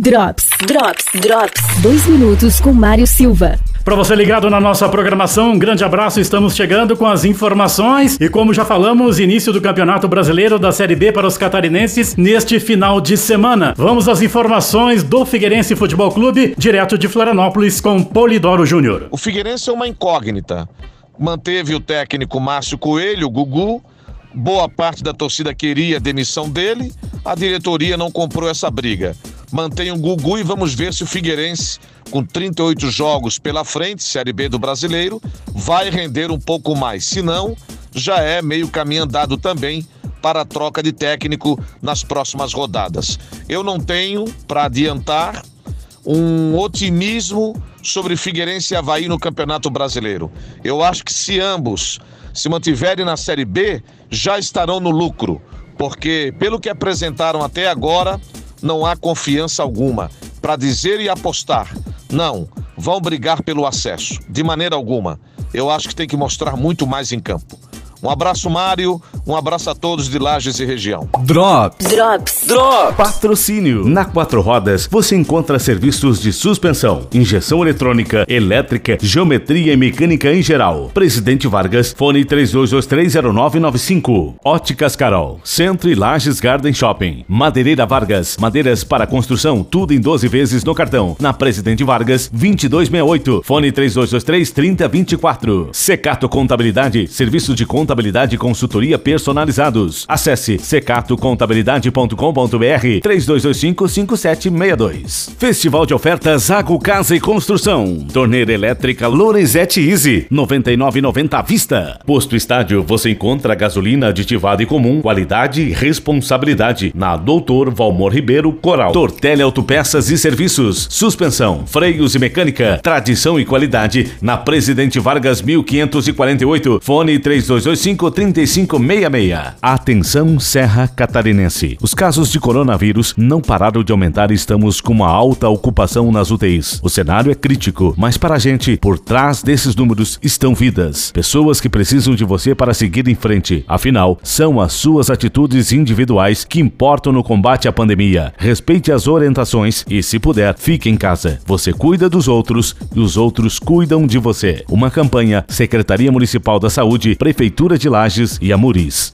Drops, Drops, Drops. Dois minutos com Mário Silva. Para você ligado na nossa programação, um grande abraço. Estamos chegando com as informações e como já falamos, início do Campeonato Brasileiro da Série B para os catarinenses neste final de semana. Vamos às informações do Figueirense Futebol Clube, direto de Florianópolis com Polidoro Júnior. O Figueirense é uma incógnita. Manteve o técnico Márcio Coelho, Gugu, boa parte da torcida queria a demissão dele, a diretoria não comprou essa briga. Mantém o Gugu e vamos ver se o Figueirense com 38 jogos pela frente, Série B do Brasileiro, vai render um pouco mais. Se não, já é meio caminho andado também para a troca de técnico nas próximas rodadas. Eu não tenho para adiantar um otimismo sobre Figueirense e Havaí no Campeonato Brasileiro. Eu acho que se ambos se mantiverem na Série B, já estarão no lucro, porque pelo que apresentaram até agora, não há confiança alguma para dizer e apostar não, vão brigar pelo acesso, de maneira alguma. Eu acho que tem que mostrar muito mais em campo. Um abraço, Mário. Um abraço a todos de Lages e região. Drops. Drops. Drops. Patrocínio. Na Quatro Rodas você encontra serviços de suspensão, injeção eletrônica, elétrica, geometria e mecânica em geral. Presidente Vargas, fone 32230995. Óticas Carol. Centro e Lages Garden Shopping. Madeireira Vargas. Madeiras para construção, tudo em 12 vezes no cartão. Na Presidente Vargas, 2268. Fone 3223 3024. Secato Contabilidade. Serviço de contabilidade contabilidade e consultoria personalizados. Acesse secatocontabilidade.com.br 32255762. Festival de ofertas Água Casa e Construção. Torneira elétrica Lorenzetti Easy 99,90 à vista. Posto Estádio você encontra gasolina aditivada e comum, qualidade e responsabilidade. Na Doutor Valmor Ribeiro Coral. Tortelli Autopeças e Serviços. Suspensão, freios e mecânica. Tradição e qualidade na Presidente Vargas 1548. Fone 3225 3565 Atenção Serra Catarinense. Os casos de coronavírus não pararam de aumentar e estamos com uma alta ocupação nas UTIs. O cenário é crítico, mas para a gente, por trás desses números estão vidas. Pessoas que precisam de você para seguir em frente. Afinal, são as suas atitudes individuais que importam no combate à pandemia. Respeite as orientações e, se puder, fique em casa. Você cuida dos outros e os outros cuidam de você. Uma campanha Secretaria Municipal da Saúde, Prefeitura Prefeitura de Lages e Amuris.